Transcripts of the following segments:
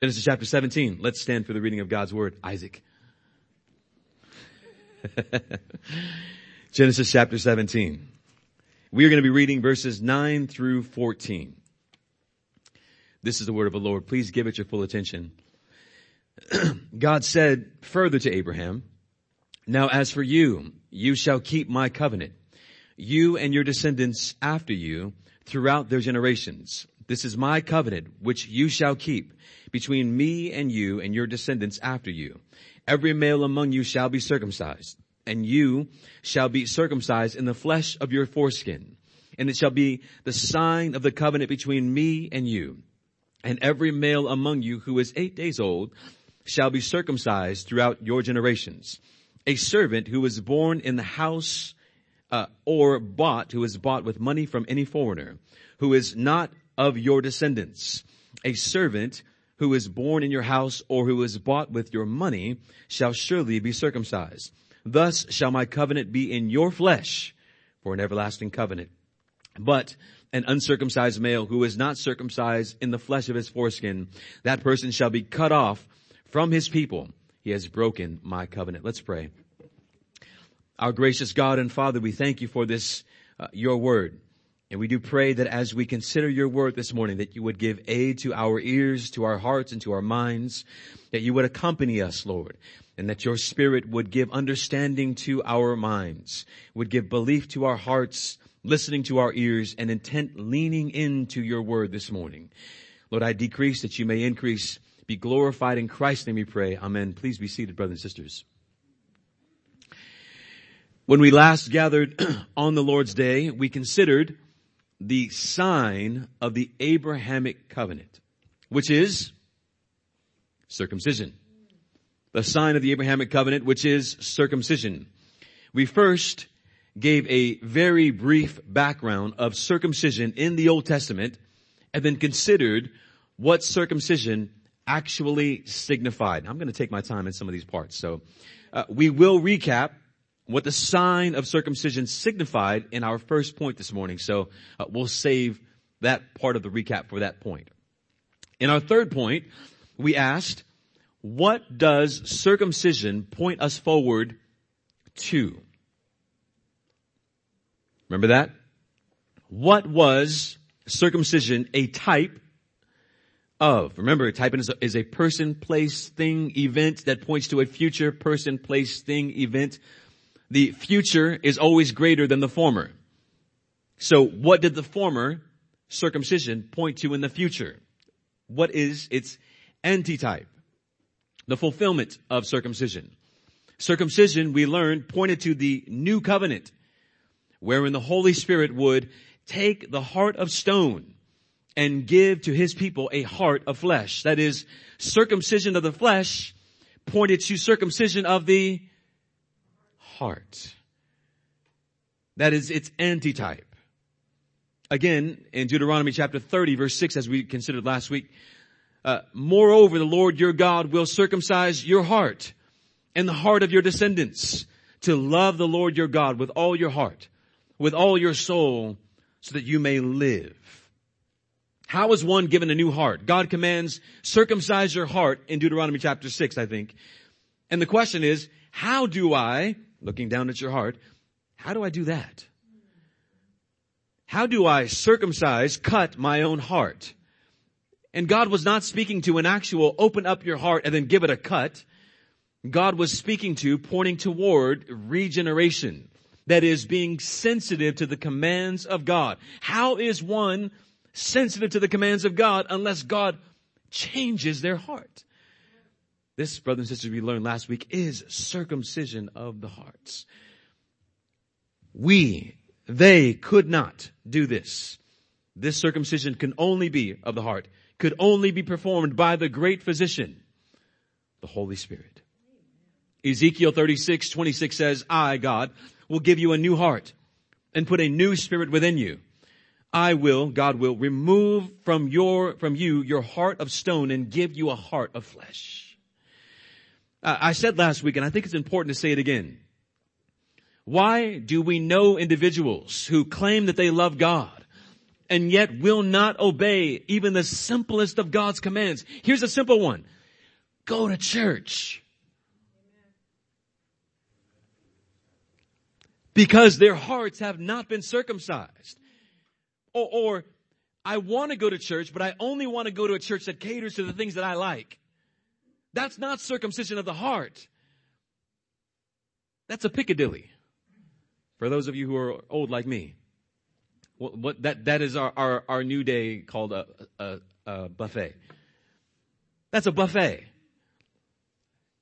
Genesis chapter 17. Let's stand for the reading of God's word. Isaac. Genesis chapter 17. We are going to be reading verses 9 through 14. This is the word of the Lord. Please give it your full attention. God said further to Abraham, Now as for you, you shall keep my covenant, you and your descendants after you throughout their generations. This is my covenant, which you shall keep between me and you and your descendants after you. Every male among you shall be circumcised, and you shall be circumcised in the flesh of your foreskin. And it shall be the sign of the covenant between me and you. And every male among you who is eight days old shall be circumcised throughout your generations. A servant who is born in the house uh, or bought, who is bought with money from any foreigner, who is not of your descendants. A servant who is born in your house or who is bought with your money shall surely be circumcised. Thus shall my covenant be in your flesh for an everlasting covenant. But an uncircumcised male who is not circumcised in the flesh of his foreskin, that person shall be cut off from his people. He has broken my covenant. Let's pray. Our gracious God and Father, we thank you for this, uh, your word. And we do pray that as we consider your word this morning, that you would give aid to our ears, to our hearts, and to our minds, that you would accompany us, Lord, and that your spirit would give understanding to our minds, would give belief to our hearts, listening to our ears, and intent leaning into your word this morning. Lord, I decrease that you may increase. Be glorified in Christ's name we pray. Amen. Please be seated, brothers and sisters. When we last gathered on the Lord's day, we considered the sign of the Abrahamic covenant, which is circumcision. The sign of the Abrahamic covenant, which is circumcision. We first gave a very brief background of circumcision in the Old Testament and then considered what circumcision actually signified. I'm going to take my time in some of these parts. So uh, we will recap what the sign of circumcision signified in our first point this morning. So uh, we'll save that part of the recap for that point. In our third point, we asked, what does circumcision point us forward to? Remember that? What was circumcision a type of? Remember, a type is a, is a person, place, thing, event that points to a future person, place, thing, event the future is always greater than the former. So what did the former circumcision point to in the future? What is its antitype? The fulfillment of circumcision. Circumcision, we learned, pointed to the new covenant, wherein the Holy Spirit would take the heart of stone and give to his people a heart of flesh. That is, circumcision of the flesh pointed to circumcision of the heart. That is its antitype. Again, in Deuteronomy chapter 30 verse 6 as we considered last week, uh, moreover the Lord your God will circumcise your heart and the heart of your descendants to love the Lord your God with all your heart, with all your soul, so that you may live. How is one given a new heart? God commands circumcise your heart in Deuteronomy chapter 6, I think. And the question is, how do I looking down at your heart, how do I do that? How do I circumcise, cut my own heart? And God was not speaking to an actual open up your heart and then give it a cut. God was speaking to, pointing toward regeneration. That is being sensitive to the commands of God. How is one sensitive to the commands of God unless God changes their heart? This, brothers and sisters, we learned last week is circumcision of the hearts. We, they could not do this. This circumcision can only be of the heart, could only be performed by the great physician, the Holy Spirit. Ezekiel 36, 26 says, I, God, will give you a new heart and put a new spirit within you. I will, God will remove from your, from you your heart of stone and give you a heart of flesh. Uh, I said last week, and I think it's important to say it again. Why do we know individuals who claim that they love God and yet will not obey even the simplest of God's commands. Here's a simple one. Go to church. Because their hearts have not been circumcised. Or, or I want to go to church, but I only want to go to a church that caters to the things that I like. That's not circumcision of the heart. That's a Piccadilly. For those of you who are old like me. What, what that, that is our, our, our new day called a, a, a buffet. That's a buffet.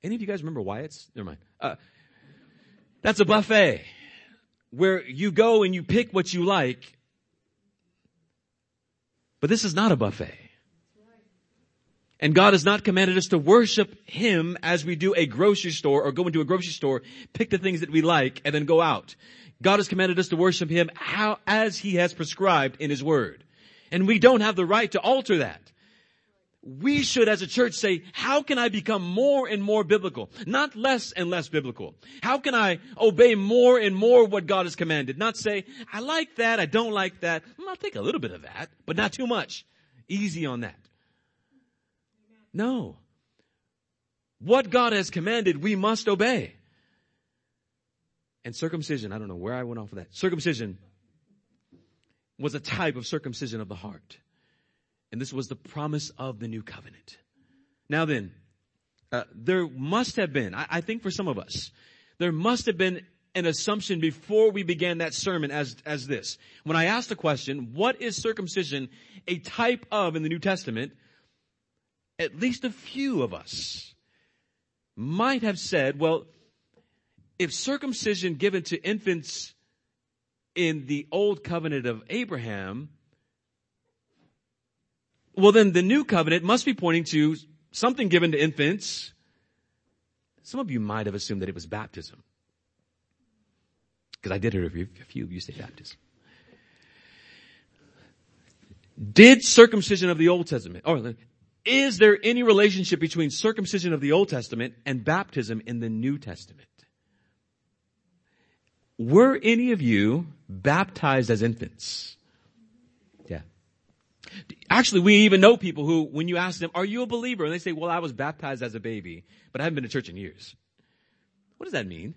Any of you guys remember Wyatt's? Never mind. Uh, that's a buffet where you go and you pick what you like. But this is not a buffet. And God has not commanded us to worship Him as we do a grocery store or go into a grocery store, pick the things that we like, and then go out. God has commanded us to worship Him how, as He has prescribed in His Word. And we don't have the right to alter that. We should as a church say, how can I become more and more biblical? Not less and less biblical. How can I obey more and more what God has commanded? Not say, I like that, I don't like that. I'll take a little bit of that, but not too much. Easy on that. No. What God has commanded, we must obey. And circumcision, I don't know where I went off of that. Circumcision was a type of circumcision of the heart. And this was the promise of the new covenant. Now then, uh, there must have been, I, I think for some of us, there must have been an assumption before we began that sermon as, as this. When I asked the question, what is circumcision a type of in the New Testament? At least a few of us might have said, well, if circumcision given to infants in the old covenant of Abraham, well then the new covenant must be pointing to something given to infants. Some of you might have assumed that it was baptism. Because I did hear a few of you say baptism. Did circumcision of the Old Testament, or is there any relationship between circumcision of the Old Testament and baptism in the New Testament? Were any of you baptized as infants? Yeah. Actually, we even know people who, when you ask them, are you a believer? And they say, well, I was baptized as a baby, but I haven't been to church in years. What does that mean?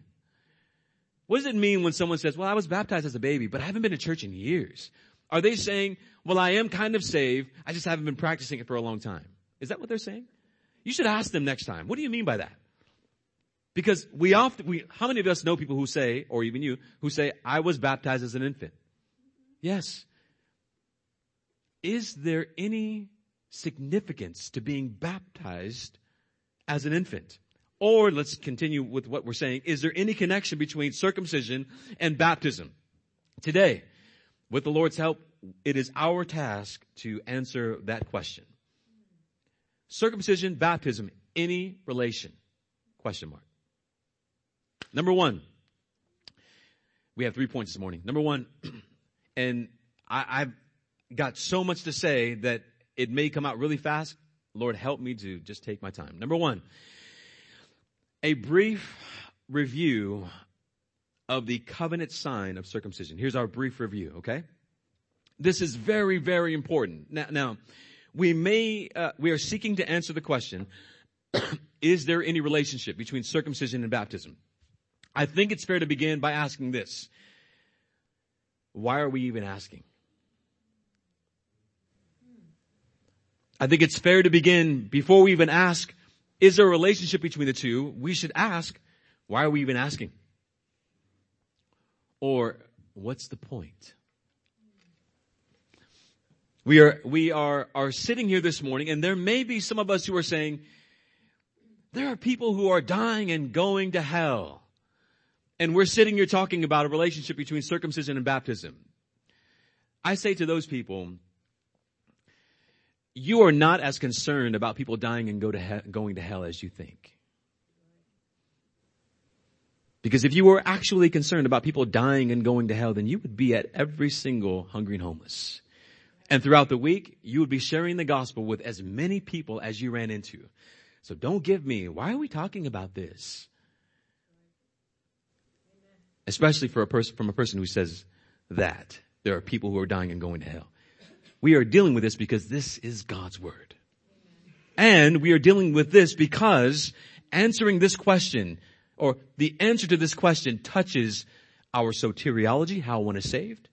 What does it mean when someone says, well, I was baptized as a baby, but I haven't been to church in years? Are they saying, well, I am kind of saved, I just haven't been practicing it for a long time? Is that what they're saying? You should ask them next time. What do you mean by that? Because we often, we, how many of us know people who say, or even you, who say, I was baptized as an infant? Yes. Is there any significance to being baptized as an infant? Or let's continue with what we're saying. Is there any connection between circumcision and baptism? Today, with the Lord's help, it is our task to answer that question. Circumcision, baptism, any relation? Question mark. Number one, we have three points this morning. Number one, and I, have got so much to say that it may come out really fast. Lord, help me to just take my time. Number one, a brief review of the covenant sign of circumcision. Here's our brief review, okay? This is very, very important. Now, now we may, uh, we are seeking to answer the question, is there any relationship between circumcision and baptism? I think it's fair to begin by asking this. Why are we even asking? I think it's fair to begin before we even ask, is there a relationship between the two? We should ask, why are we even asking? Or, what's the point? We are, we are, are sitting here this morning and there may be some of us who are saying, there are people who are dying and going to hell. And we're sitting here talking about a relationship between circumcision and baptism. I say to those people, you are not as concerned about people dying and go to he- going to hell as you think. Because if you were actually concerned about people dying and going to hell, then you would be at every single hungry and homeless. And throughout the week, you would be sharing the gospel with as many people as you ran into. So don't give me, why are we talking about this? Especially for a person, from a person who says that there are people who are dying and going to hell. We are dealing with this because this is God's Word. And we are dealing with this because answering this question, or the answer to this question touches our soteriology, how one is saved,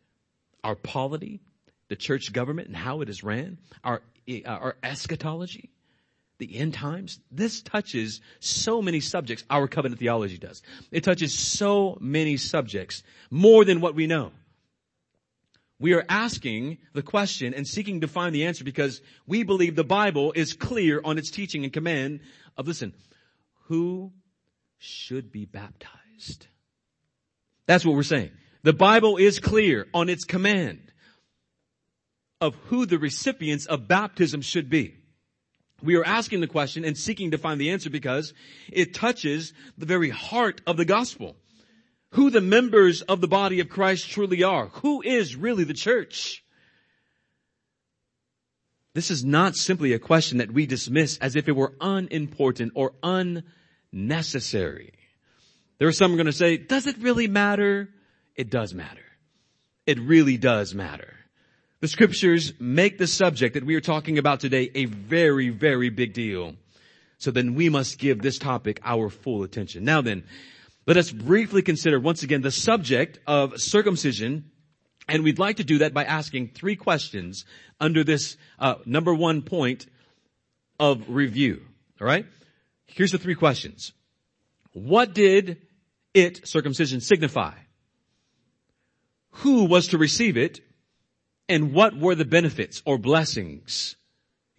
our polity, the church government and how it is ran, our, uh, our eschatology, the end times. This touches so many subjects. Our covenant theology does. It touches so many subjects, more than what we know. We are asking the question and seeking to find the answer because we believe the Bible is clear on its teaching and command of, listen, who should be baptized? That's what we're saying. The Bible is clear on its command of who the recipients of baptism should be. We are asking the question and seeking to find the answer because it touches the very heart of the gospel. Who the members of the body of Christ truly are. Who is really the church? This is not simply a question that we dismiss as if it were unimportant or unnecessary. There are some going to say, does it really matter? It does matter. It really does matter. The scriptures make the subject that we are talking about today a very, very big deal. So then we must give this topic our full attention. Now then, let us briefly consider once again the subject of circumcision and we'd like to do that by asking three questions under this uh, number one point of review. All right? Here's the three questions. What did it, circumcision, signify? Who was to receive it? And what were the benefits or blessings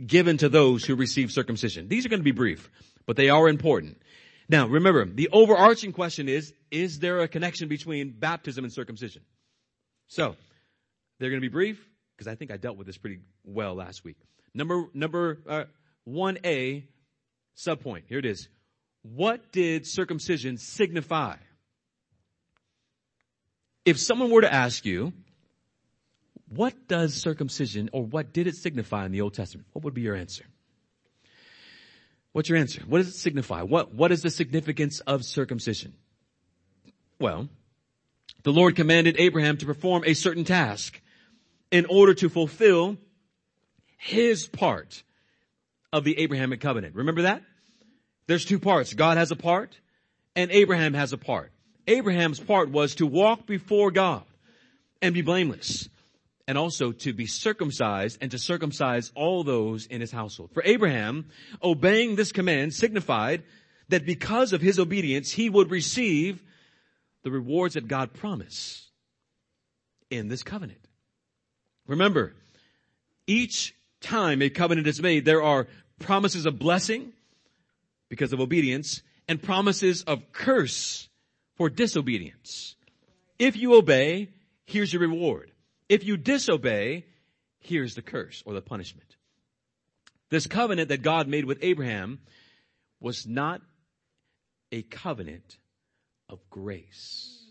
given to those who received circumcision? These are going to be brief, but they are important. Now remember, the overarching question is, is there a connection between baptism and circumcision? So, they're going to be brief, because I think I dealt with this pretty well last week. Number, number, uh, 1A, subpoint. Here it is. What did circumcision signify? If someone were to ask you, what does circumcision or what did it signify in the Old Testament? What would be your answer? What's your answer? What does it signify? What, what is the significance of circumcision? Well, the Lord commanded Abraham to perform a certain task in order to fulfill his part of the Abrahamic covenant. Remember that? There's two parts. God has a part and Abraham has a part. Abraham's part was to walk before God and be blameless and also to be circumcised and to circumcise all those in his household. For Abraham, obeying this command signified that because of his obedience, he would receive the rewards that God promised in this covenant. Remember, each time a covenant is made, there are promises of blessing because of obedience and promises of curse for disobedience. If you obey, here's your reward. If you disobey, here's the curse or the punishment. This covenant that God made with Abraham was not a covenant of grace.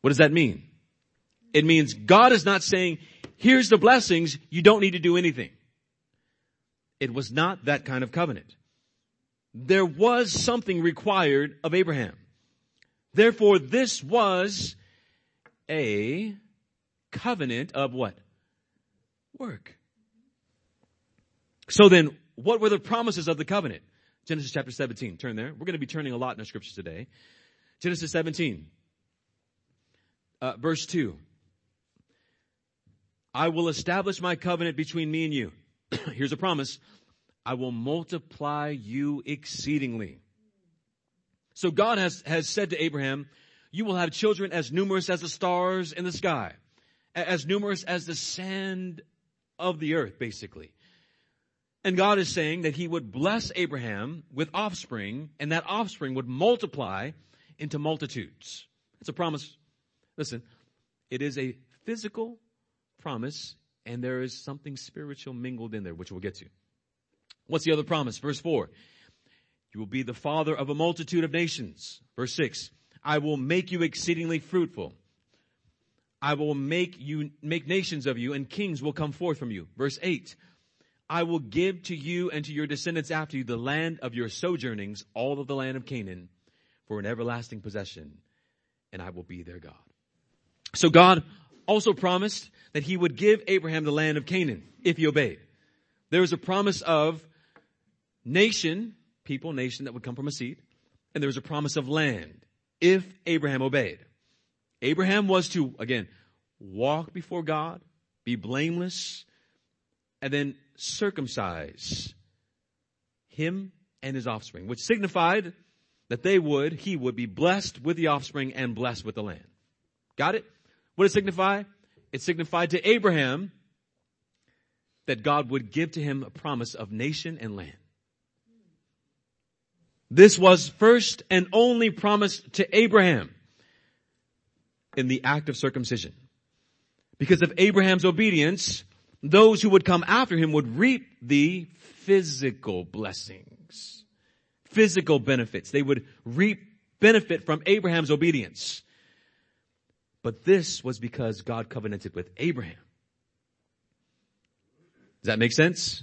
What does that mean? It means God is not saying, here's the blessings, you don't need to do anything. It was not that kind of covenant. There was something required of Abraham. Therefore, this was a covenant of what? Work. So then, what were the promises of the covenant? Genesis chapter 17. Turn there. We're going to be turning a lot in our scriptures today. Genesis 17. Uh, verse 2. I will establish my covenant between me and you. Here's a promise. I will multiply you exceedingly. So God has, has said to Abraham, you will have children as numerous as the stars in the sky as numerous as the sand of the earth, basically. And God is saying that he would bless Abraham with offspring, and that offspring would multiply into multitudes. It's a promise. Listen, it is a physical promise, and there is something spiritual mingled in there, which we'll get to. What's the other promise? Verse 4. You will be the father of a multitude of nations. Verse 6. I will make you exceedingly fruitful. I will make you, make nations of you and kings will come forth from you. Verse 8. I will give to you and to your descendants after you the land of your sojournings, all of the land of Canaan, for an everlasting possession, and I will be their God. So God also promised that he would give Abraham the land of Canaan if he obeyed. There was a promise of nation, people, nation that would come from a seed, and there was a promise of land if Abraham obeyed. Abraham was to, again, walk before God, be blameless, and then circumcise him and his offspring, which signified that they would, he would be blessed with the offspring and blessed with the land. Got it? What did it signify? It signified to Abraham that God would give to him a promise of nation and land. This was first and only promise to Abraham in the act of circumcision. Because of Abraham's obedience, those who would come after him would reap the physical blessings, physical benefits. They would reap benefit from Abraham's obedience. But this was because God covenanted with Abraham. Does that make sense?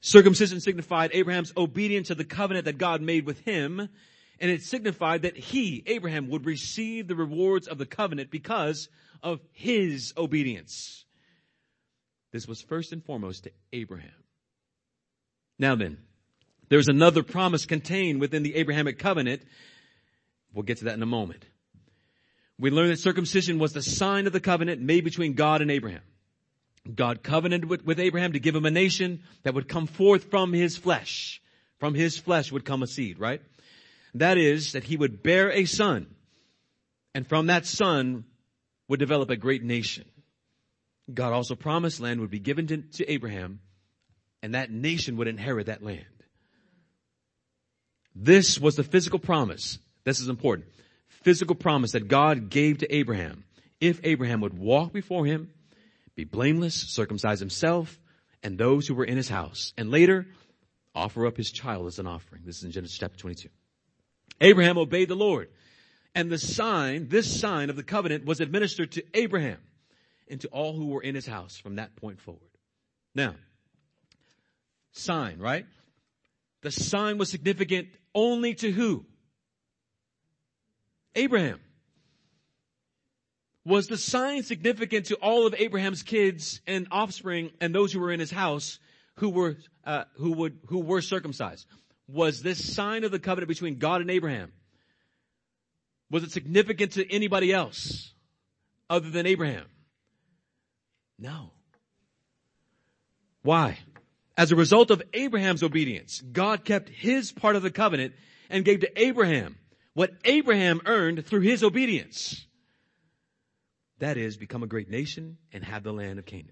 Circumcision signified Abraham's obedience to the covenant that God made with him, and it signified that he, Abraham, would receive the rewards of the covenant because of his obedience. This was first and foremost to Abraham. Now then, there's another promise contained within the Abrahamic covenant. We'll get to that in a moment. We learn that circumcision was the sign of the covenant made between God and Abraham. God covenanted with, with, Abraham to give him a nation that would come forth from his flesh. From his flesh would come a seed, right? That is, that he would bear a son, and from that son would develop a great nation. God also promised land would be given to, to Abraham, and that nation would inherit that land. This was the physical promise. This is important. Physical promise that God gave to Abraham. If Abraham would walk before him, be blameless, circumcise himself, and those who were in his house, and later offer up his child as an offering. This is in Genesis chapter 22. Abraham obeyed the Lord, and the sign, this sign of the covenant was administered to Abraham and to all who were in his house from that point forward. Now, sign, right? The sign was significant only to who? Abraham. Was the sign significant to all of Abraham's kids and offspring and those who were in his house who were, uh, who would, who were circumcised? Was this sign of the covenant between God and Abraham? Was it significant to anybody else other than Abraham? No. Why? As a result of Abraham's obedience, God kept his part of the covenant and gave to Abraham what Abraham earned through his obedience. That is, become a great nation and have the land of Canaan.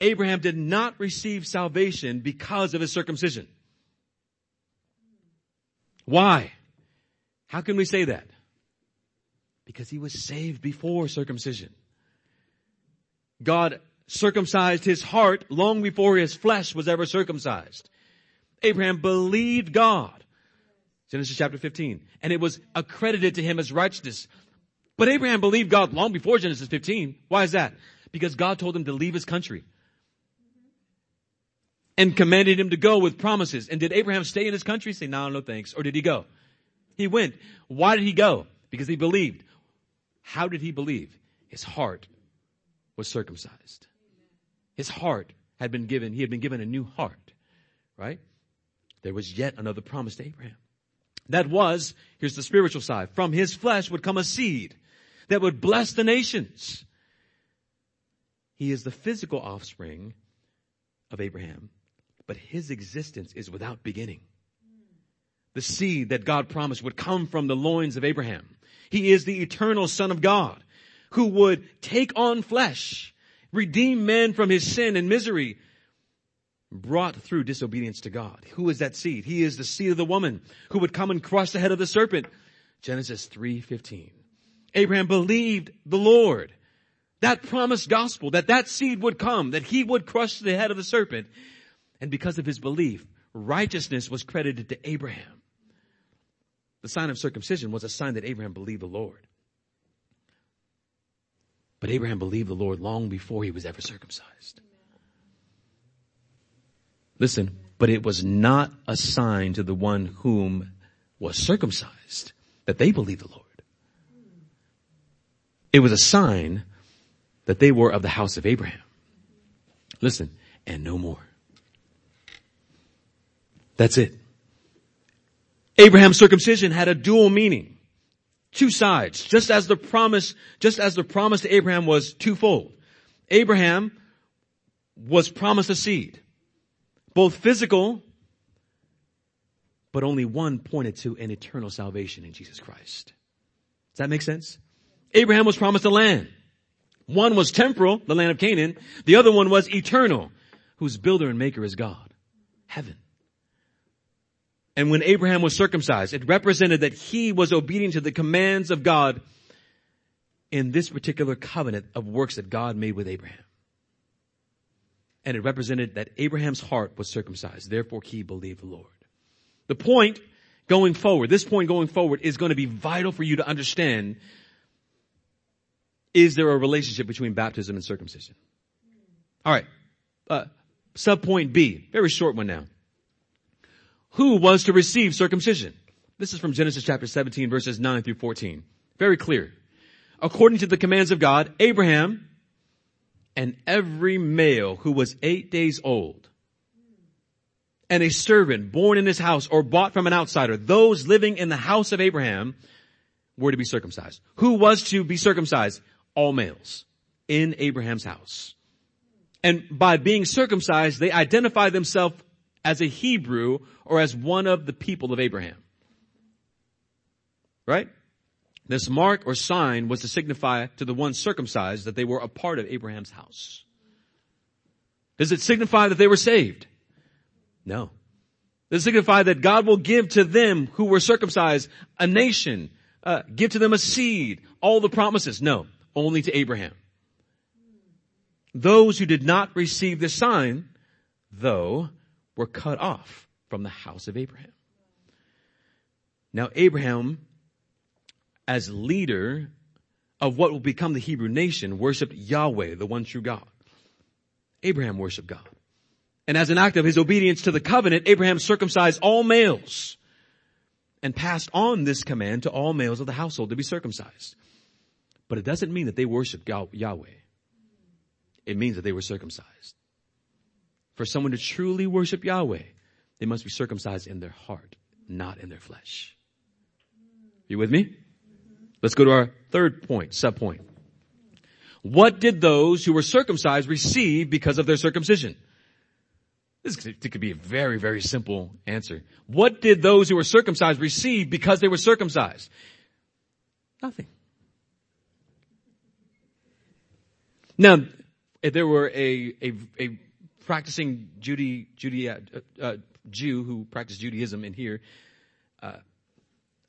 Abraham did not receive salvation because of his circumcision. Why? How can we say that? Because he was saved before circumcision. God circumcised his heart long before his flesh was ever circumcised. Abraham believed God. Genesis chapter 15. And it was accredited to him as righteousness. But Abraham believed God long before Genesis 15. Why is that? Because God told him to leave his country. And commanded him to go with promises. And did Abraham stay in his country? Say, no, no thanks. Or did he go? He went. Why did he go? Because he believed. How did he believe? His heart was circumcised. His heart had been given, he had been given a new heart, right? There was yet another promise to Abraham. That was, here's the spiritual side, from his flesh would come a seed that would bless the nations. He is the physical offspring of Abraham, but his existence is without beginning. The seed that God promised would come from the loins of Abraham. He is the eternal son of God who would take on flesh, redeem man from his sin and misery, brought through disobedience to God. Who is that seed? He is the seed of the woman who would come and crush the head of the serpent. Genesis 3:15. Abraham believed the Lord. That promised gospel, that that seed would come, that he would crush the head of the serpent. And because of his belief, righteousness was credited to Abraham. The sign of circumcision was a sign that Abraham believed the Lord. But Abraham believed the Lord long before he was ever circumcised. Listen, but it was not a sign to the one whom was circumcised that they believed the Lord. It was a sign that they were of the house of Abraham. Listen, and no more. That's it. Abraham's circumcision had a dual meaning. Two sides. Just as the promise, just as the promise to Abraham was twofold. Abraham was promised a seed. Both physical, but only one pointed to an eternal salvation in Jesus Christ. Does that make sense? Abraham was promised a land. One was temporal, the land of Canaan. The other one was eternal, whose builder and maker is God. Heaven. And when Abraham was circumcised, it represented that he was obedient to the commands of God in this particular covenant of works that God made with Abraham. And it represented that Abraham's heart was circumcised. Therefore he believed the Lord. The point going forward, this point going forward is going to be vital for you to understand. Is there a relationship between baptism and circumcision? All right. Uh, sub point B, very short one now who was to receive circumcision. This is from Genesis chapter 17 verses 9 through 14. Very clear. According to the commands of God, Abraham and every male who was eight days old and a servant born in his house or bought from an outsider, those living in the house of Abraham were to be circumcised. Who was to be circumcised? All males in Abraham's house. And by being circumcised, they identify themselves as a Hebrew or as one of the people of Abraham. Right? This mark or sign was to signify to the ones circumcised that they were a part of Abraham's house. Does it signify that they were saved? No. Does it signify that God will give to them who were circumcised a nation, uh, give to them a seed, all the promises? No. Only to Abraham. Those who did not receive the sign, though, were cut off from the house of Abraham. Now Abraham, as leader of what will become the Hebrew nation, worshiped Yahweh, the one true God. Abraham worshiped God. And as an act of his obedience to the covenant, Abraham circumcised all males and passed on this command to all males of the household to be circumcised. But it doesn't mean that they worshiped Yahweh. It means that they were circumcised. For someone to truly worship Yahweh, they must be circumcised in their heart, not in their flesh. You with me? Let's go to our third point, sub point. What did those who were circumcised receive because of their circumcision? This could be a very, very simple answer. What did those who were circumcised receive because they were circumcised? Nothing. Now, if there were a, a, a practicing Judy, Judy, uh, uh, Jew who practiced Judaism in here, uh,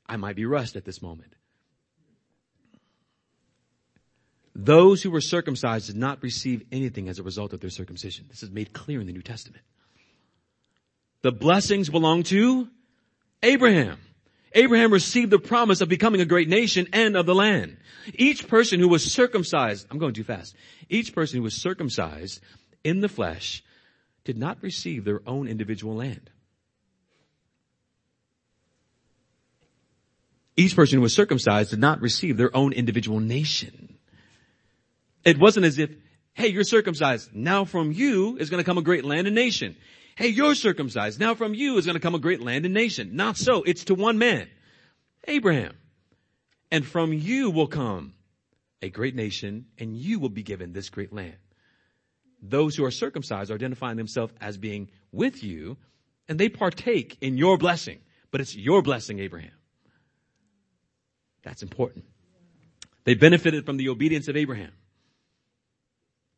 I might be rust at this moment. Those who were circumcised did not receive anything as a result of their circumcision. This is made clear in the New Testament. The blessings belong to Abraham. Abraham received the promise of becoming a great nation and of the land. Each person who was circumcised, I'm going too fast. Each person who was circumcised in the flesh did not receive their own individual land. Each person who was circumcised did not receive their own individual nation. It wasn't as if, hey, you're circumcised. Now from you is going to come a great land and nation. Hey, you're circumcised. Now from you is going to come a great land and nation. Not so. It's to one man, Abraham. And from you will come a great nation and you will be given this great land those who are circumcised are identifying themselves as being with you and they partake in your blessing. But it's your blessing, Abraham. That's important. They benefited from the obedience of Abraham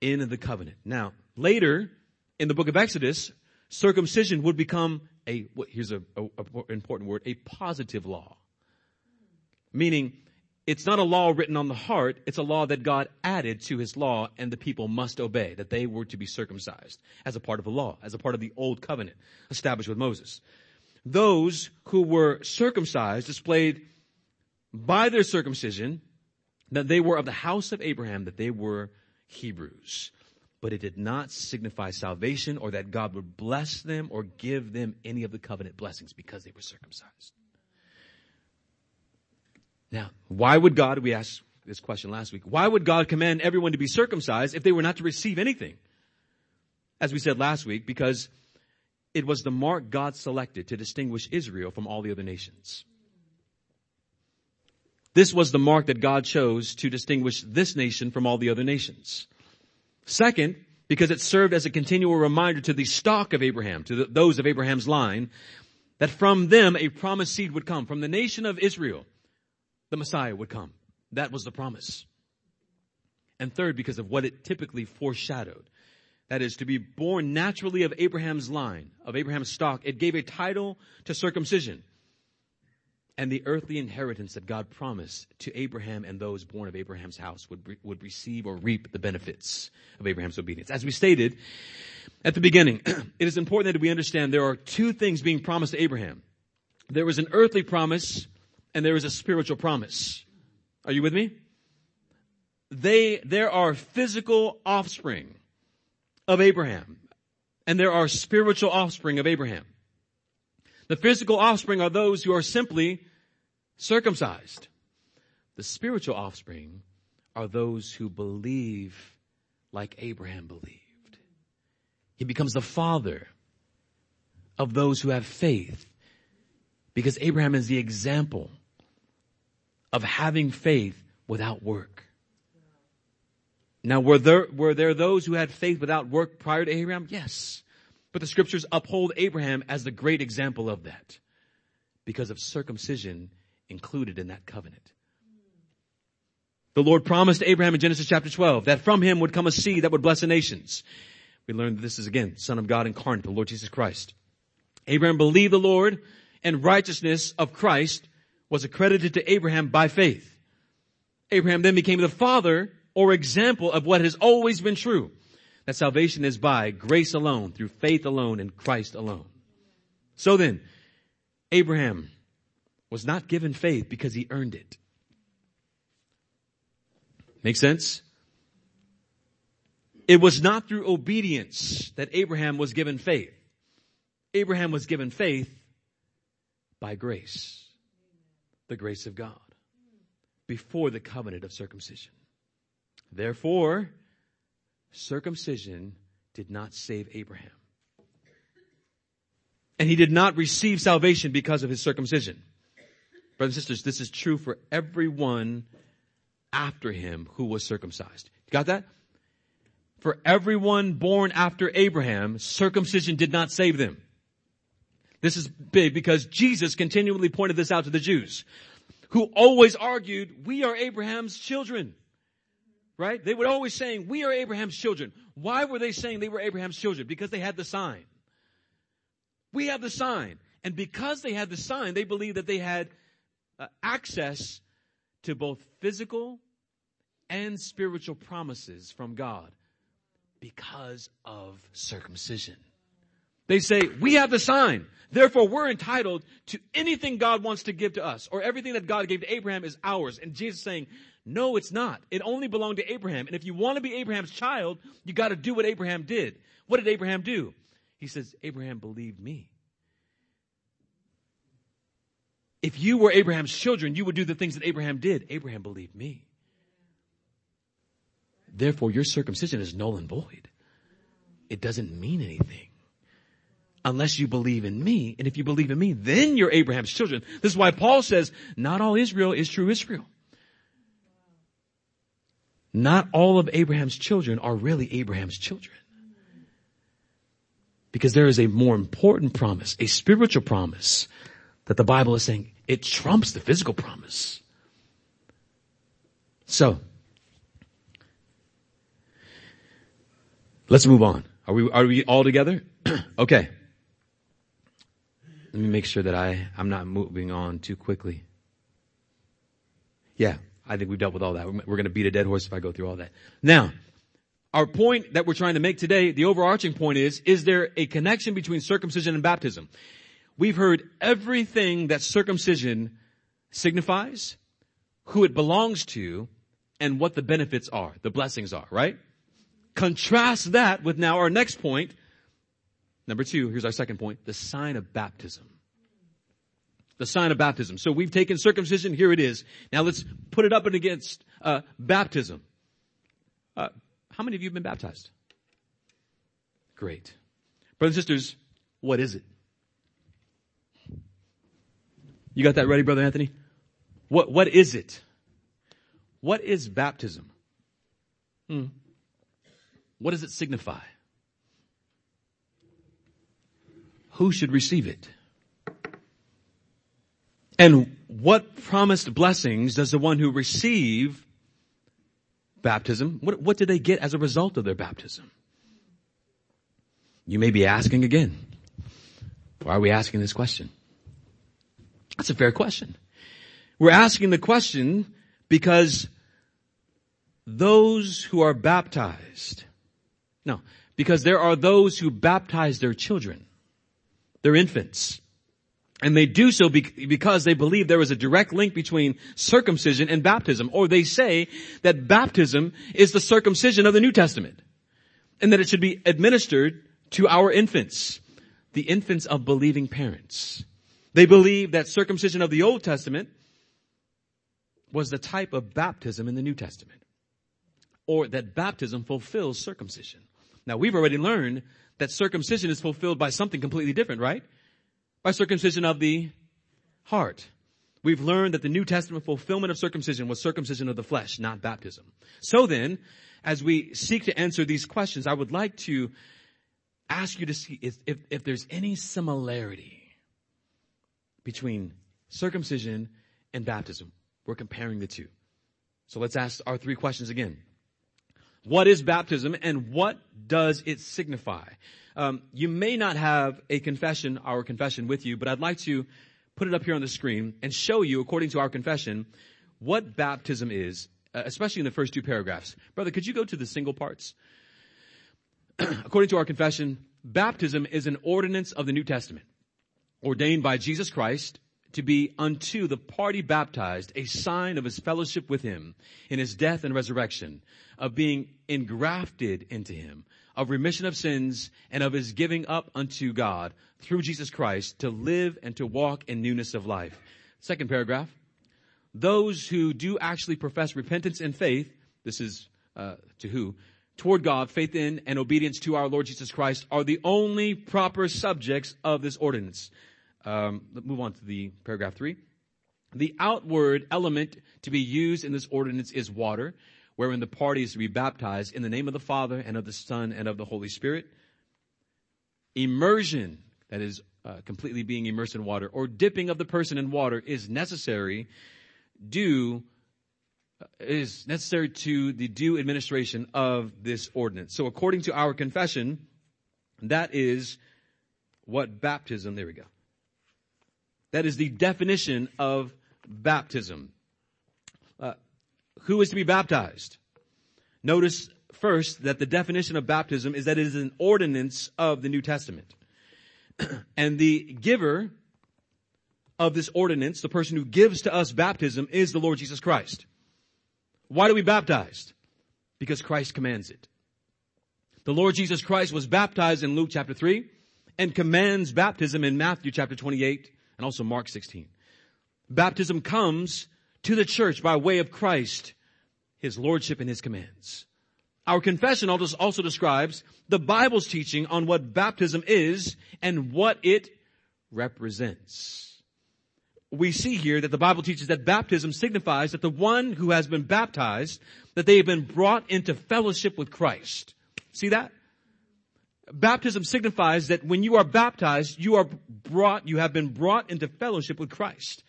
in the covenant. Now, later in the book of Exodus, circumcision would become a, here's a, a, a important word, a positive law. Meaning, it's not a law written on the heart, it's a law that God added to his law and the people must obey, that they were to be circumcised as a part of the law, as a part of the old covenant established with Moses. Those who were circumcised displayed by their circumcision that they were of the house of Abraham, that they were Hebrews. But it did not signify salvation or that God would bless them or give them any of the covenant blessings because they were circumcised. Now, why would God, we asked this question last week. Why would God command everyone to be circumcised if they were not to receive anything? As we said last week, because it was the mark God selected to distinguish Israel from all the other nations. This was the mark that God chose to distinguish this nation from all the other nations. Second, because it served as a continual reminder to the stock of Abraham, to the, those of Abraham's line, that from them a promised seed would come. From the nation of Israel, the Messiah would come. That was the promise. And third, because of what it typically foreshadowed. That is, to be born naturally of Abraham's line, of Abraham's stock, it gave a title to circumcision and the earthly inheritance that God promised to Abraham and those born of Abraham's house would, would receive or reap the benefits of Abraham's obedience. As we stated at the beginning, it is important that we understand there are two things being promised to Abraham. There was an earthly promise and there is a spiritual promise. Are you with me? They, there are physical offspring of Abraham and there are spiritual offspring of Abraham. The physical offspring are those who are simply circumcised. The spiritual offspring are those who believe like Abraham believed. He becomes the father of those who have faith because Abraham is the example of having faith without work. Now, were there, were there those who had faith without work prior to Abraham? Yes. But the scriptures uphold Abraham as the great example of that because of circumcision included in that covenant. The Lord promised Abraham in Genesis chapter 12 that from him would come a seed that would bless the nations. We learned that this is again, Son of God incarnate, the Lord Jesus Christ. Abraham believed the Lord and righteousness of Christ was accredited to Abraham by faith. Abraham then became the father or example of what has always been true. That salvation is by grace alone, through faith alone, in Christ alone. So then, Abraham was not given faith because he earned it. Make sense? It was not through obedience that Abraham was given faith. Abraham was given faith by grace. The grace of God. Before the covenant of circumcision. Therefore, circumcision did not save Abraham. And he did not receive salvation because of his circumcision. Brothers and sisters, this is true for everyone after him who was circumcised. You got that? For everyone born after Abraham, circumcision did not save them. This is big because Jesus continually pointed this out to the Jews who always argued, we are Abraham's children. Right? They would always saying, we are Abraham's children. Why were they saying they were Abraham's children? Because they had the sign. We have the sign. And because they had the sign, they believed that they had uh, access to both physical and spiritual promises from God because of circumcision. They say, we have the sign. Therefore, we're entitled to anything God wants to give to us, or everything that God gave to Abraham is ours. And Jesus saying, no, it's not. It only belonged to Abraham. And if you want to be Abraham's child, you got to do what Abraham did. What did Abraham do? He says, Abraham believed me. If you were Abraham's children, you would do the things that Abraham did. Abraham believed me. Therefore, your circumcision is null and void. It doesn't mean anything. Unless you believe in me, and if you believe in me, then you're Abraham's children. This is why Paul says, not all Israel is true Israel. Not all of Abraham's children are really Abraham's children. Because there is a more important promise, a spiritual promise that the Bible is saying it trumps the physical promise. So, let's move on. Are we, are we all together? okay. Let me make sure that I, I'm not moving on too quickly. Yeah, I think we've dealt with all that. We're going to beat a dead horse if I go through all that. Now, our point that we're trying to make today, the overarching point is, is there a connection between circumcision and baptism? We've heard everything that circumcision signifies, who it belongs to, and what the benefits are, the blessings are, right? Contrast that with now our next point. Number two, here's our second point, the sign of baptism. The sign of baptism. So we've taken circumcision, here it is. Now let's put it up and against, uh, baptism. Uh, how many of you have been baptized? Great. Brothers and sisters, what is it? You got that ready, Brother Anthony? What, what is it? What is baptism? Hmm. What does it signify? Who should receive it? And what promised blessings does the one who receive baptism, what, what did they get as a result of their baptism? You may be asking again, why are we asking this question? That's a fair question. We're asking the question because those who are baptized, no, because there are those who baptize their children, their infants. And they do so because they believe there is a direct link between circumcision and baptism. Or they say that baptism is the circumcision of the New Testament. And that it should be administered to our infants. The infants of believing parents. They believe that circumcision of the Old Testament was the type of baptism in the New Testament. Or that baptism fulfills circumcision. Now we've already learned that circumcision is fulfilled by something completely different, right? By circumcision of the heart. We've learned that the New Testament fulfillment of circumcision was circumcision of the flesh, not baptism. So then, as we seek to answer these questions, I would like to ask you to see if, if, if there's any similarity between circumcision and baptism. We're comparing the two. So let's ask our three questions again. What is baptism and what does it signify? Um, you may not have a confession, our confession with you, but I'd like to put it up here on the screen and show you, according to our confession, what baptism is, uh, especially in the first two paragraphs. Brother, could you go to the single parts? according to our confession, baptism is an ordinance of the New Testament, ordained by Jesus Christ to be unto the party baptized a sign of his fellowship with him in his death and resurrection, of being engrafted into him, of remission of sins, and of his giving up unto God through Jesus Christ to live and to walk in newness of life. Second paragraph. Those who do actually profess repentance and faith, this is uh, to who? Toward God, faith in and obedience to our Lord Jesus Christ are the only proper subjects of this ordinance. Um, let's move on to the paragraph three. The outward element to be used in this ordinance is water, wherein the party is to be baptized in the name of the Father and of the Son and of the Holy Spirit. Immersion, that is uh, completely being immersed in water, or dipping of the person in water is necessary due uh, is necessary to the due administration of this ordinance. So according to our confession, that is what baptism, there we go. That is the definition of baptism. Uh, who is to be baptized? Notice first that the definition of baptism is that it is an ordinance of the New Testament. and the giver of this ordinance, the person who gives to us baptism, is the Lord Jesus Christ. Why do we baptize? Because Christ commands it. The Lord Jesus Christ was baptized in Luke chapter 3 and commands baptism in Matthew chapter 28 and also Mark 16. Baptism comes to the church by way of Christ, His Lordship and His commands. Our confession also describes the Bible's teaching on what baptism is and what it represents. We see here that the Bible teaches that baptism signifies that the one who has been baptized, that they have been brought into fellowship with Christ. See that? Baptism signifies that when you are baptized, you are brought, you have been brought into fellowship with Christ.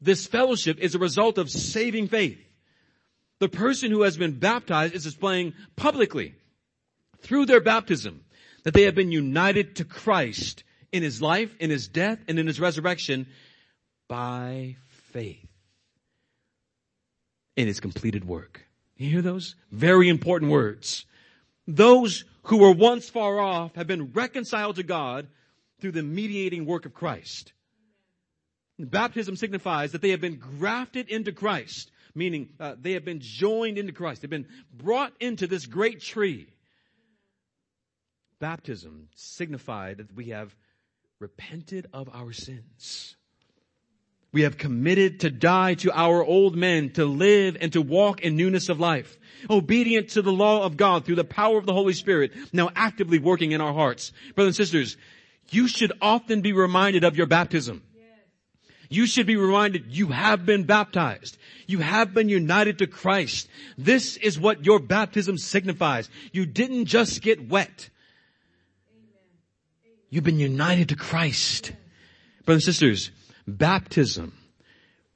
This fellowship is a result of saving faith. The person who has been baptized is displaying publicly through their baptism that they have been united to Christ in his life, in his death, and in his resurrection by faith in his completed work. You hear those? Very important words. Those who were once far off have been reconciled to God through the mediating work of Christ. Baptism signifies that they have been grafted into Christ, meaning uh, they have been joined into Christ. They've been brought into this great tree. Baptism signified that we have repented of our sins. We have committed to die to our old men, to live and to walk in newness of life, obedient to the law of God through the power of the Holy Spirit, now actively working in our hearts. Brothers and sisters, you should often be reminded of your baptism. You should be reminded you have been baptized. You have been united to Christ. This is what your baptism signifies. You didn't just get wet. You've been united to Christ. Brothers and sisters, baptism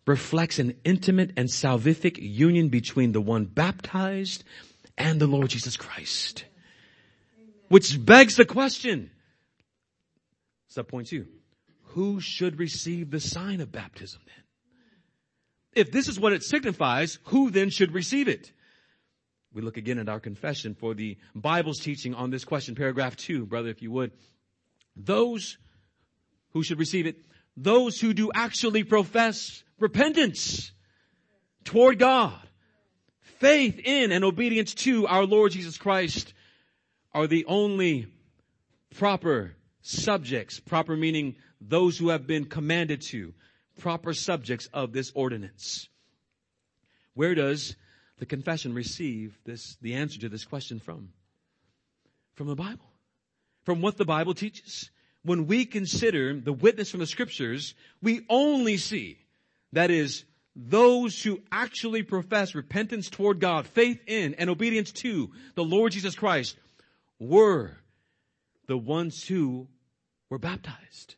reflects an intimate and salvific union between the one baptized and the Lord Jesus Christ. Which begs the question, sub point two, who should receive the sign of baptism then? If this is what it signifies, who then should receive it? We look again at our confession for the Bible's teaching on this question, paragraph two, brother, if you would. Those who should receive it, those who do actually profess repentance toward God, faith in and obedience to our Lord Jesus Christ are the only proper subjects, proper meaning those who have been commanded to, proper subjects of this ordinance. Where does the confession receive this, the answer to this question from? From the Bible. From what the Bible teaches. When we consider the witness from the scriptures, we only see, that is, those who actually profess repentance toward God, faith in and obedience to the Lord Jesus Christ were the ones who were baptized.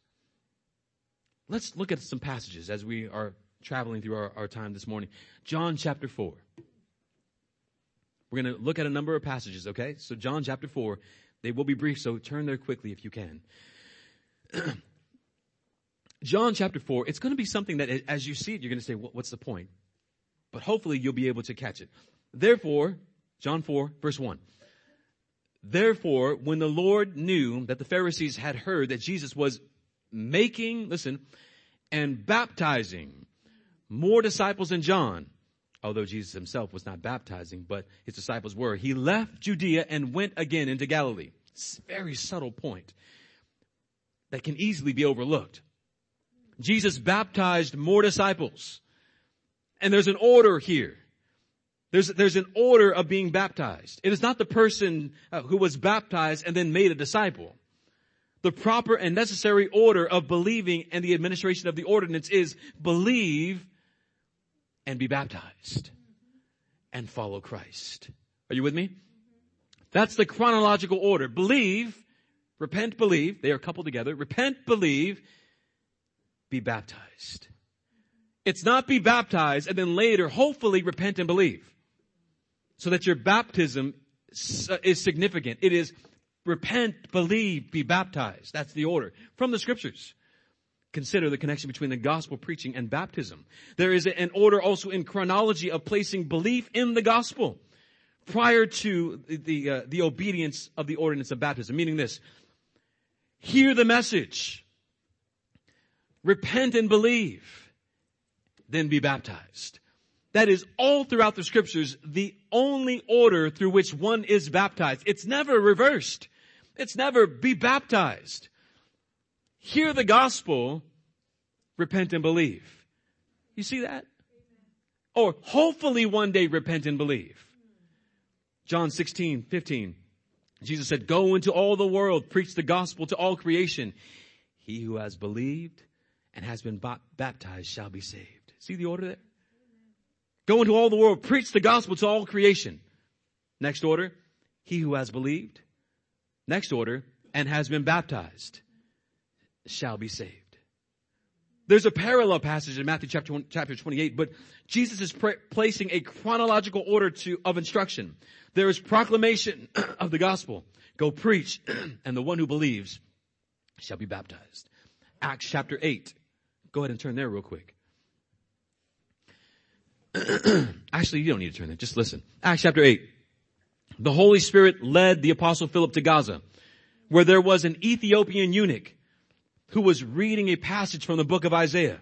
Let's look at some passages as we are traveling through our, our time this morning. John chapter 4. We're going to look at a number of passages, okay? So John chapter 4, they will be brief, so turn there quickly if you can. John chapter 4, it's going to be something that as you see it, you're going to say, what's the point? But hopefully you'll be able to catch it. Therefore, John 4, verse 1. Therefore, when the Lord knew that the Pharisees had heard that Jesus was making, listen, and baptizing more disciples than John, although Jesus himself was not baptizing, but his disciples were. He left Judea and went again into Galilee. Very subtle point that can easily be overlooked. Jesus baptized more disciples. And there's an order here. There's, there's an order of being baptized. It is not the person uh, who was baptized and then made a disciple the proper and necessary order of believing and the administration of the ordinance is believe and be baptized and follow Christ. Are you with me? That's the chronological order. Believe, repent, believe. They are coupled together. Repent, believe, be baptized. It's not be baptized and then later hopefully repent and believe. So that your baptism is significant. It is repent, believe, be baptized. That's the order from the scriptures. Consider the connection between the gospel preaching and baptism. There is an order also in chronology of placing belief in the gospel prior to the, uh, the obedience of the ordinance of baptism. Meaning this, hear the message, repent and believe, then be baptized. That is all throughout the scriptures the only order through which one is baptized. It's never reversed. It's never be baptized. Hear the gospel, repent and believe. You see that? Or hopefully one day repent and believe. John 16, 15. Jesus said, go into all the world, preach the gospel to all creation. He who has believed and has been baptized shall be saved. See the order there? Go into all the world, preach the gospel to all creation. Next order, he who has believed Next order, and has been baptized shall be saved. There's a parallel passage in Matthew chapter, one, chapter 28, but Jesus is pra- placing a chronological order to, of instruction. There is proclamation of the gospel. Go preach, and the one who believes shall be baptized. Acts chapter 8. Go ahead and turn there real quick. Actually, you don't need to turn there. Just listen. Acts chapter 8 the Holy Spirit led the apostle Philip to Gaza, where there was an Ethiopian eunuch who was reading a passage from the book of Isaiah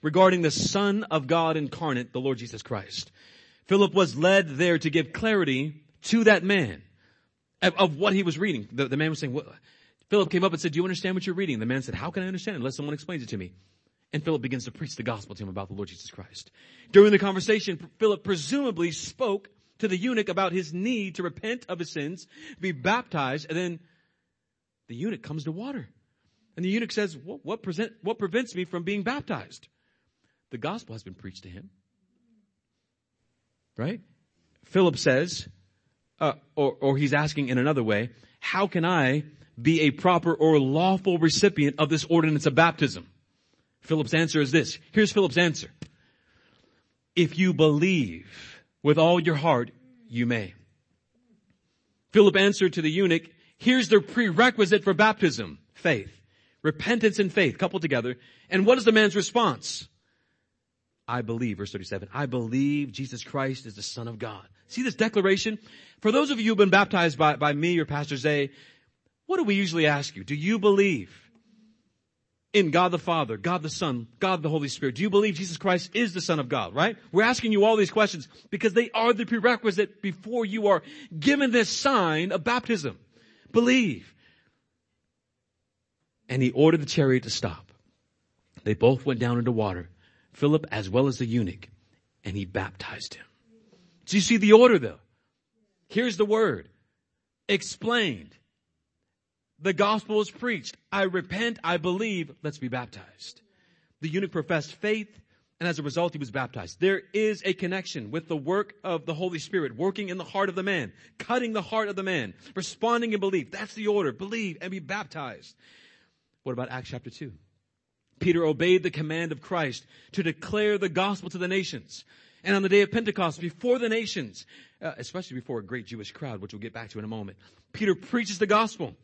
regarding the Son of God incarnate, the Lord Jesus Christ. Philip was led there to give clarity to that man of, of what he was reading. The, the man was saying, what? Philip came up and said, do you understand what you're reading? The man said, how can I understand unless someone explains it to me? And Philip begins to preach the gospel to him about the Lord Jesus Christ. During the conversation, Philip presumably spoke to the eunuch about his need to repent of his sins, be baptized, and then the eunuch comes to water. And the eunuch says, what, what, present, what prevents me from being baptized? The gospel has been preached to him. Right? Philip says, uh, or, or he's asking in another way, how can I be a proper or lawful recipient of this ordinance of baptism? Philip's answer is this. Here's Philip's answer. If you believe with all your heart, you may. Philip answered to the eunuch, here's the prerequisite for baptism, faith. Repentance and faith coupled together. And what is the man's response? I believe, verse 37, I believe Jesus Christ is the Son of God. See this declaration? For those of you who've been baptized by, by me or Pastor Zay, what do we usually ask you? Do you believe in God the Father, God the Son, God the Holy Spirit? Do you believe Jesus Christ is the Son of God, right? We're asking you all these questions because they are the prerequisite before you are given this sign of baptism. Believe. And he ordered the chariot to stop. They both went down into water, Philip as well as the eunuch, and he baptized him. Do you see the order though? Here's the word. Explained. The gospel is preached. I repent, I believe, let's be baptized. The eunuch professed faith, and as a result, he was baptized. There is a connection with the work of the Holy Spirit, working in the heart of the man, cutting the heart of the man, responding in belief. That's the order. Believe and be baptized. What about Acts chapter 2? Peter obeyed the command of Christ to declare the gospel to the nations. And on the day of Pentecost, before the nations, uh, especially before a great Jewish crowd, which we'll get back to in a moment, Peter preaches the gospel.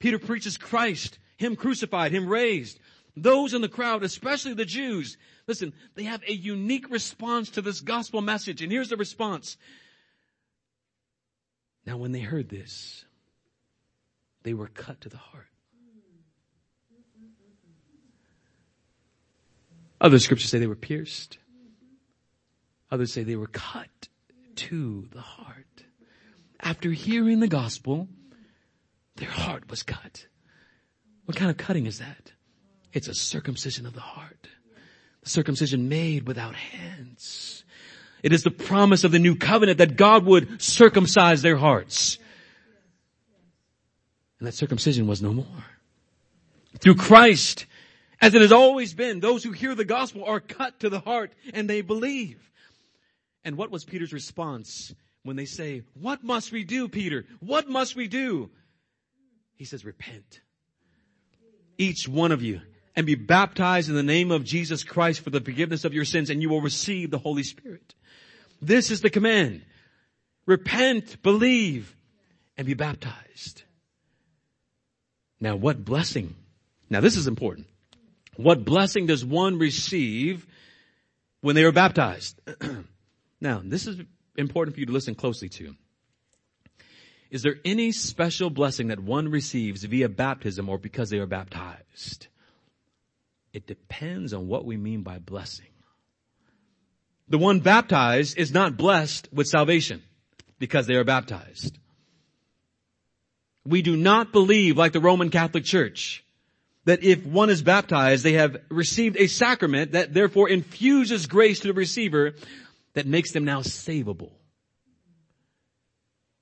Peter preaches Christ, Him crucified, Him raised. Those in the crowd, especially the Jews, listen, they have a unique response to this gospel message. And here's the response. Now when they heard this, they were cut to the heart. Other scriptures say they were pierced. Others say they were cut to the heart. After hearing the gospel, their heart was cut. What kind of cutting is that? It's a circumcision of the heart. The circumcision made without hands. It is the promise of the new covenant that God would circumcise their hearts. And that circumcision was no more. Through Christ, as it has always been, those who hear the gospel are cut to the heart and they believe. And what was Peter's response when they say, what must we do, Peter? What must we do? He says, repent. Each one of you and be baptized in the name of Jesus Christ for the forgiveness of your sins and you will receive the Holy Spirit. This is the command. Repent, believe, and be baptized. Now what blessing? Now this is important. What blessing does one receive when they are baptized? now this is important for you to listen closely to. Is there any special blessing that one receives via baptism or because they are baptized? It depends on what we mean by blessing. The one baptized is not blessed with salvation because they are baptized. We do not believe like the Roman Catholic Church that if one is baptized, they have received a sacrament that therefore infuses grace to the receiver that makes them now savable.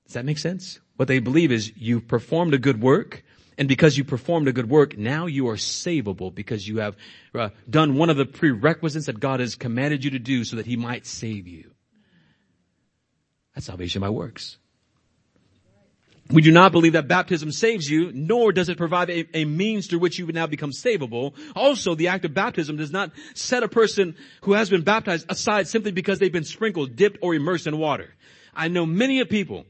Does that make sense? What they believe is you performed a good work, and because you performed a good work, now you are savable because you have uh, done one of the prerequisites that God has commanded you to do so that He might save you. That's salvation by works. We do not believe that baptism saves you, nor does it provide a, a, means through which you would now become savable. Also, the act of baptism does not set a person who has been baptized aside simply because they've been sprinkled, dipped, or immersed in water. I know many of people,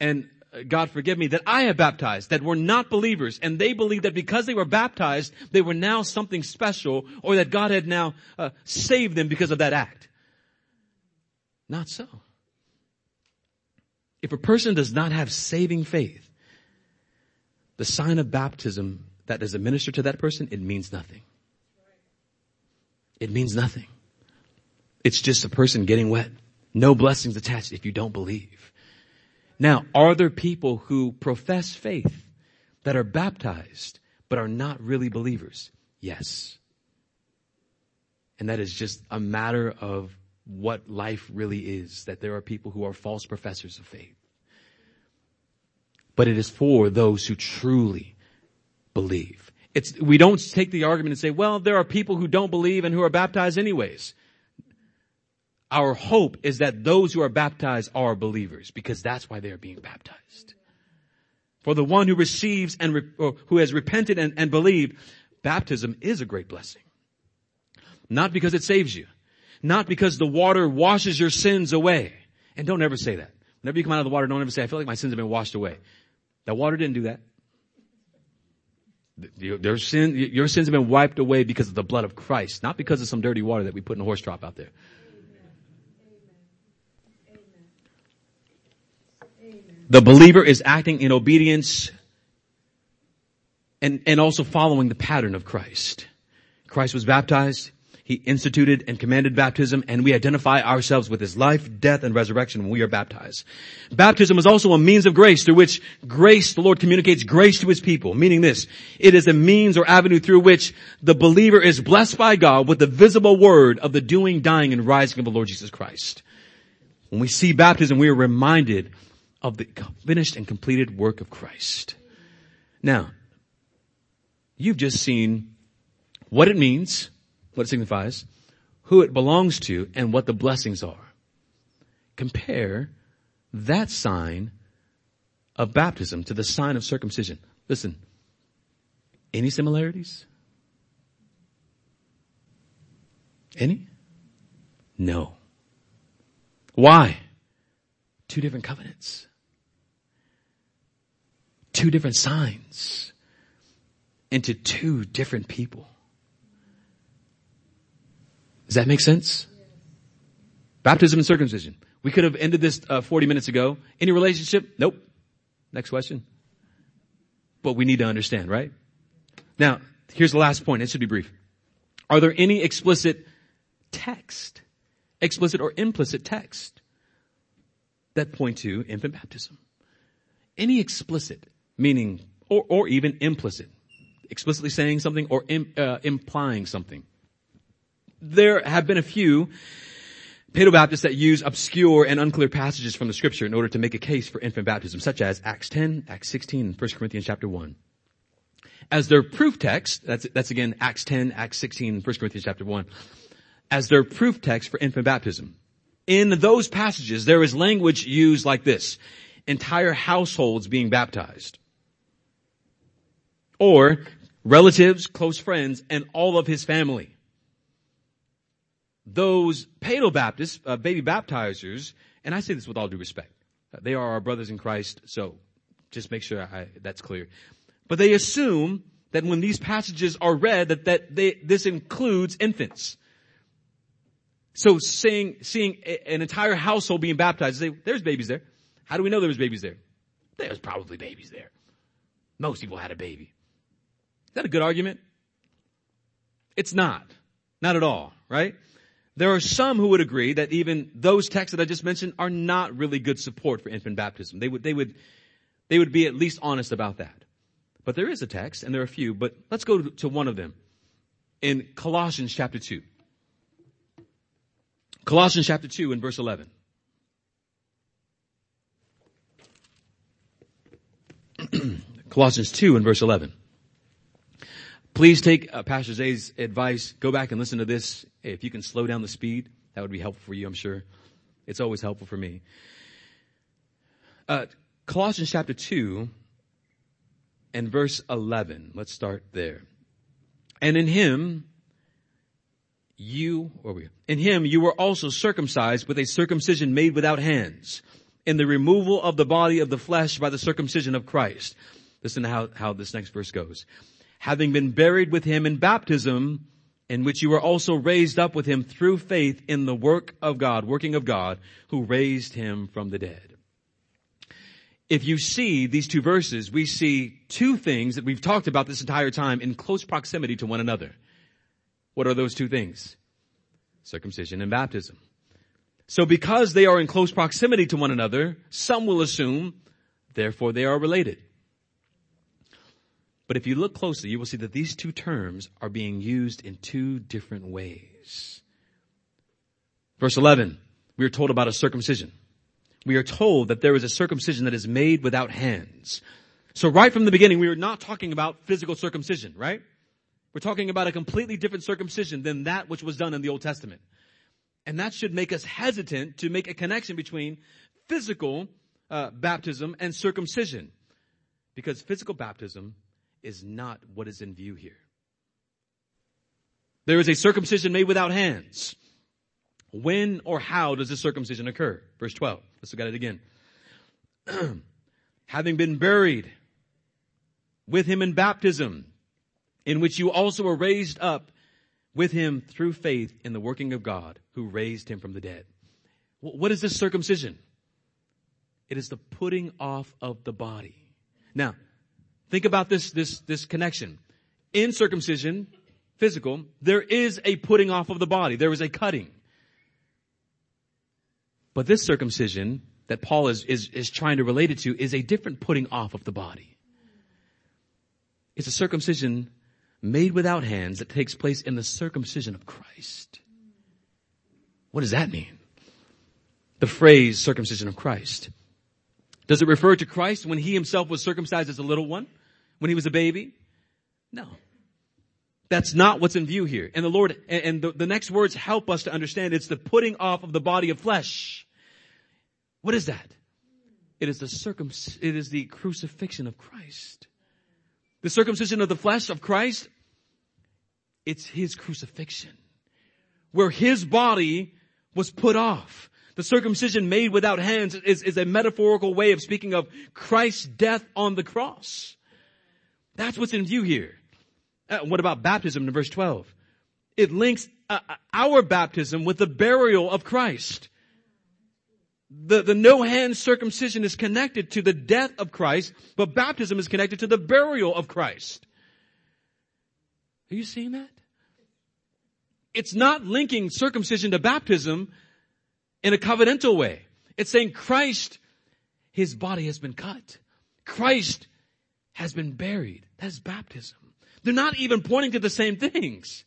and God forgive me, that I have baptized, that were not believers, and they believed that because they were baptized, they were now something special, or that God had now uh, saved them because of that act. Not so. If a person does not have saving faith, the sign of baptism that is administered to that person, it means nothing. It means nothing. It's just a person getting wet. No blessings attached if you don't believe. Now, are there people who profess faith that are baptized but are not really believers? Yes. And that is just a matter of what life really is, that there are people who are false professors of faith. But it is for those who truly believe. It's, we don't take the argument and say, well, there are people who don't believe and who are baptized anyways. Our hope is that those who are baptized are believers because that's why they are being baptized. For the one who receives and re- who has repented and, and believed, baptism is a great blessing. Not because it saves you. Not because the water washes your sins away. And don't ever say that. Whenever you come out of the water, don't ever say, I feel like my sins have been washed away. That water didn't do that. Your, sin, your sins have been wiped away because of the blood of Christ, not because of some dirty water that we put in a horse trough out there. The believer is acting in obedience and, and also following the pattern of Christ. Christ was baptized. He instituted and commanded baptism and we identify ourselves with His life, death, and resurrection when we are baptized. Baptism is also a means of grace through which grace, the Lord communicates grace to His people, meaning this, it is a means or avenue through which the believer is blessed by God with the visible word of the doing, dying, and rising of the Lord Jesus Christ. When we see baptism, we are reminded of the finished and completed work of Christ. Now, you've just seen what it means what it signifies, who it belongs to, and what the blessings are. Compare that sign of baptism to the sign of circumcision. Listen, any similarities? Any? No. Why? Two different covenants. Two different signs into two different people. Does that make sense? Baptism and circumcision. We could have ended this uh, 40 minutes ago. Any relationship? Nope. Next question. But we need to understand, right? Now, here's the last point. It should be brief. Are there any explicit text, explicit or implicit text that point to infant baptism? Any explicit, meaning, or, or even implicit, explicitly saying something or uh, implying something there have been a few Paedobaptists that use obscure and unclear passages from the scripture in order to make a case for infant baptism, such as Acts 10, Acts 16, and 1 Corinthians chapter 1. As their proof text, that's, that's again Acts 10, Acts 16, and 1 Corinthians chapter 1, as their proof text for infant baptism. In those passages, there is language used like this. Entire households being baptized. Or relatives, close friends, and all of his family those Paedobaptists, uh, baby baptizers, and I say this with all due respect, uh, they are our brothers in Christ, so just make sure I, that's clear. But they assume that when these passages are read, that, that they, this includes infants. So seeing, seeing a, an entire household being baptized, say, there's babies there. How do we know there was babies there? There's probably babies there. Most people had a baby. Is that a good argument? It's not. Not at all, right? There are some who would agree that even those texts that I just mentioned are not really good support for infant baptism. They would, they would, they would be at least honest about that. But there is a text, and there are a few, but let's go to one of them. In Colossians chapter 2. Colossians chapter 2 and verse 11. Colossians 2 and verse 11. Please take uh, Pastor Zay's advice. Go back and listen to this. If you can slow down the speed, that would be helpful for you, I'm sure. It's always helpful for me. Uh, Colossians chapter 2 and verse 11. Let's start there. And in him, you, or we, in him you were also circumcised with a circumcision made without hands, in the removal of the body of the flesh by the circumcision of Christ. Listen to how, how this next verse goes having been buried with him in baptism, in which you were also raised up with him through faith in the work of God, working of God, who raised him from the dead. If you see these two verses, we see two things that we've talked about this entire time in close proximity to one another. What are those two things? Circumcision and baptism. So because they are in close proximity to one another, some will assume, therefore they are related. But if you look closely, you will see that these two terms are being used in two different ways. Verse 11, we are told about a circumcision. We are told that there is a circumcision that is made without hands. So right from the beginning, we are not talking about physical circumcision, right? We're talking about a completely different circumcision than that which was done in the Old Testament. And that should make us hesitant to make a connection between physical uh, baptism and circumcision. Because physical baptism is not what is in view here. There is a circumcision made without hands. When or how does this circumcision occur? Verse 12. Let's look at it again. Having been buried with him in baptism, in which you also were raised up with him through faith in the working of God who raised him from the dead. What is this circumcision? It is the putting off of the body. Now, Think about this, this, this connection. In circumcision, physical, there is a putting off of the body. There is a cutting. But this circumcision that Paul is, is, is trying to relate it to is a different putting off of the body. It's a circumcision made without hands that takes place in the circumcision of Christ. What does that mean? The phrase circumcision of Christ. Does it refer to Christ when he himself was circumcised as a little one? When he was a baby? No. That's not what's in view here. And the Lord, and the, the next words help us to understand it's the putting off of the body of flesh. What is that? It is the circum, it is the crucifixion of Christ. The circumcision of the flesh of Christ, it's his crucifixion. Where his body was put off. The circumcision made without hands is, is a metaphorical way of speaking of Christ's death on the cross. That's what's in view here. Uh, what about baptism in verse 12? It links uh, uh, our baptism with the burial of Christ. The, the no hand circumcision is connected to the death of Christ, but baptism is connected to the burial of Christ. Are you seeing that? It's not linking circumcision to baptism in a covenantal way. It's saying Christ, His body has been cut. Christ has been buried. That's baptism. They're not even pointing to the same things.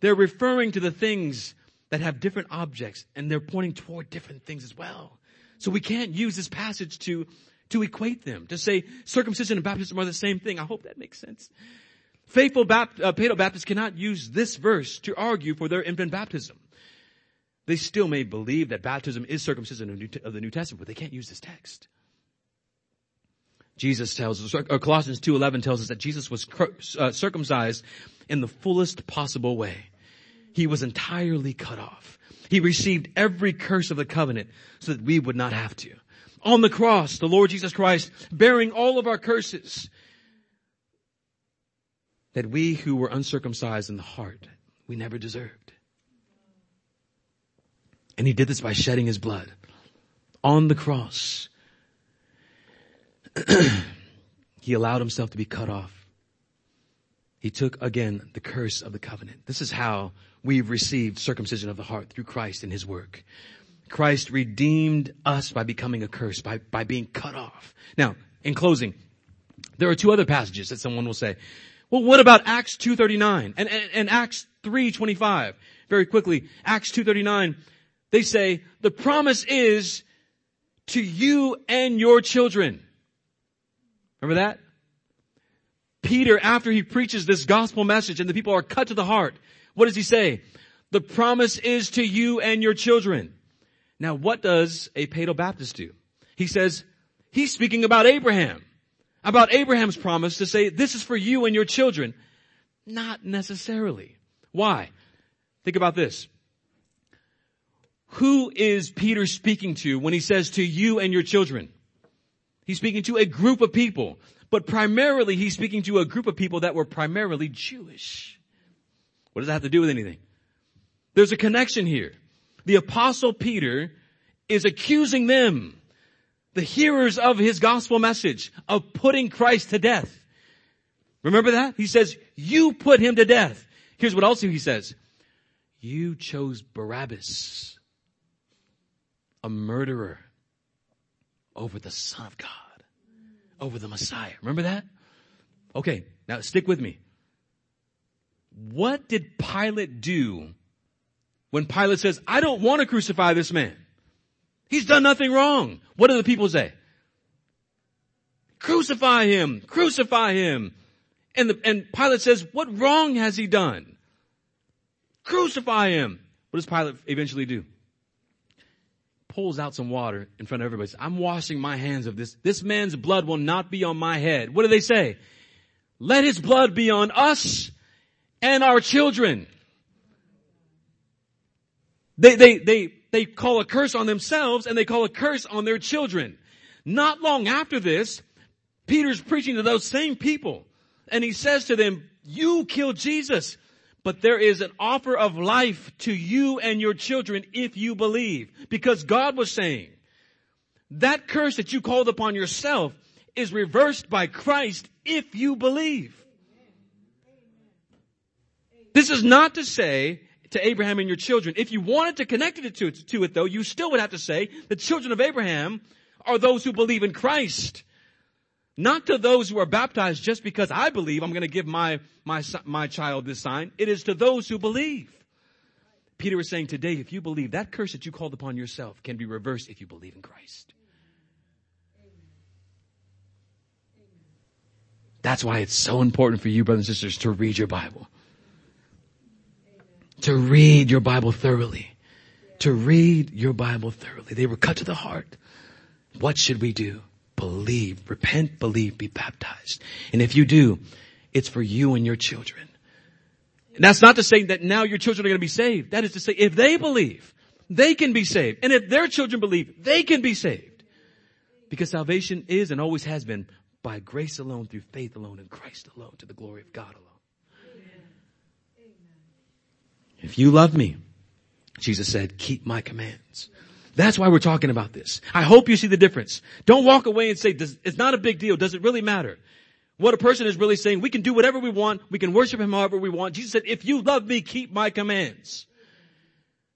They're referring to the things that have different objects and they're pointing toward different things as well. So we can't use this passage to, to equate them, to say circumcision and baptism are the same thing. I hope that makes sense. Faithful Bapt- uh, Baptists cannot use this verse to argue for their infant baptism. They still may believe that baptism is circumcision of the New Testament, but they can't use this text. Jesus tells us, or Colossians 2.11 tells us that Jesus was uh, circumcised in the fullest possible way. He was entirely cut off. He received every curse of the covenant so that we would not have to. On the cross, the Lord Jesus Christ bearing all of our curses that we who were uncircumcised in the heart, we never deserved. And he did this by shedding his blood on the cross. he allowed himself to be cut off. He took again the curse of the covenant. This is how we've received circumcision of the heart through Christ and his work. Christ redeemed us by becoming a curse, by, by being cut off. Now, in closing, there are two other passages that someone will say, well, what about Acts 2.39 and, and, and Acts 3.25? Very quickly, Acts 2.39, they say, the promise is to you and your children. Remember that? Peter, after he preaches this gospel message and the people are cut to the heart, what does he say? The promise is to you and your children. Now what does a Paedo Baptist do? He says, he's speaking about Abraham. About Abraham's promise to say, this is for you and your children. Not necessarily. Why? Think about this. Who is Peter speaking to when he says to you and your children? He's speaking to a group of people, but primarily he's speaking to a group of people that were primarily Jewish. What does that have to do with anything? There's a connection here. The apostle Peter is accusing them, the hearers of his gospel message, of putting Christ to death. Remember that? He says, you put him to death. Here's what else he says. You chose Barabbas a murderer over the Son of God, over the Messiah. Remember that? Okay, now stick with me. What did Pilate do when Pilate says, I don't want to crucify this man? He's done nothing wrong. What do the people say? Crucify him! Crucify him! And, the, and Pilate says, what wrong has he done? Crucify him! What does Pilate eventually do? Pulls out some water in front of everybody. Says, I'm washing my hands of this. This man's blood will not be on my head. What do they say? Let his blood be on us and our children. They, they, they, they call a curse on themselves and they call a curse on their children. Not long after this, Peter's preaching to those same people and he says to them, you killed Jesus, but there is an offer of life to you and your children if you believe. Because God was saying, that curse that you called upon yourself is reversed by Christ if you believe. This is not to say to Abraham and your children, if you wanted to connect it to, it though, you still would have to say the children of Abraham are those who believe in Christ. Not to those who are baptized just because I believe I'm going to give my, my, my child this sign. It is to those who believe. Peter is saying today, if you believe, that curse that you called upon yourself can be reversed if you believe in Christ. That's why it's so important for you, brothers and sisters, to read your Bible. To read your Bible thoroughly. To read your Bible thoroughly. They were cut to the heart. What should we do? Believe, repent, believe, be baptized. And if you do, it's for you and your children. And that's not to say that now your children are going to be saved. That is to say, if they believe, they can be saved. And if their children believe, they can be saved. Because salvation is and always has been by grace alone, through faith alone, in Christ alone, to the glory of God alone. Amen. If you love me, Jesus said, keep my commands. That's why we're talking about this. I hope you see the difference. Don't walk away and say, it's not a big deal. Does it really matter? What a person is really saying, we can do whatever we want. We can worship him however we want. Jesus said, if you love me, keep my commands.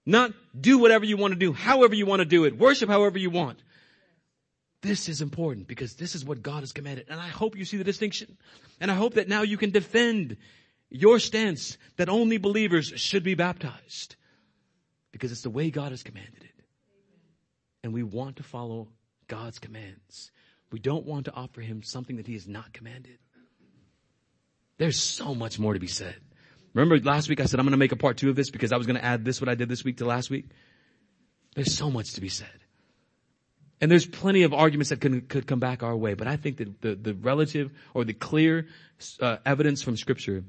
Not do whatever you want to do, however you want to do it. Worship however you want. This is important because this is what God has commanded. And I hope you see the distinction. And I hope that now you can defend your stance that only believers should be baptized. Because it's the way God has commanded. And we want to follow God's commands. We don't want to offer him something that he has not commanded. There's so much more to be said. Remember last week I said I'm going to make a part two of this because I was going to add this what I did this week to last week? There's so much to be said. And there's plenty of arguments that could, could come back our way, but I think that the, the relative or the clear uh, evidence from scripture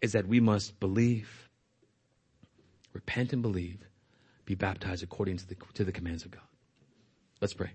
is that we must believe, repent and believe, be baptized according to the, to the commands of God. Let's pray.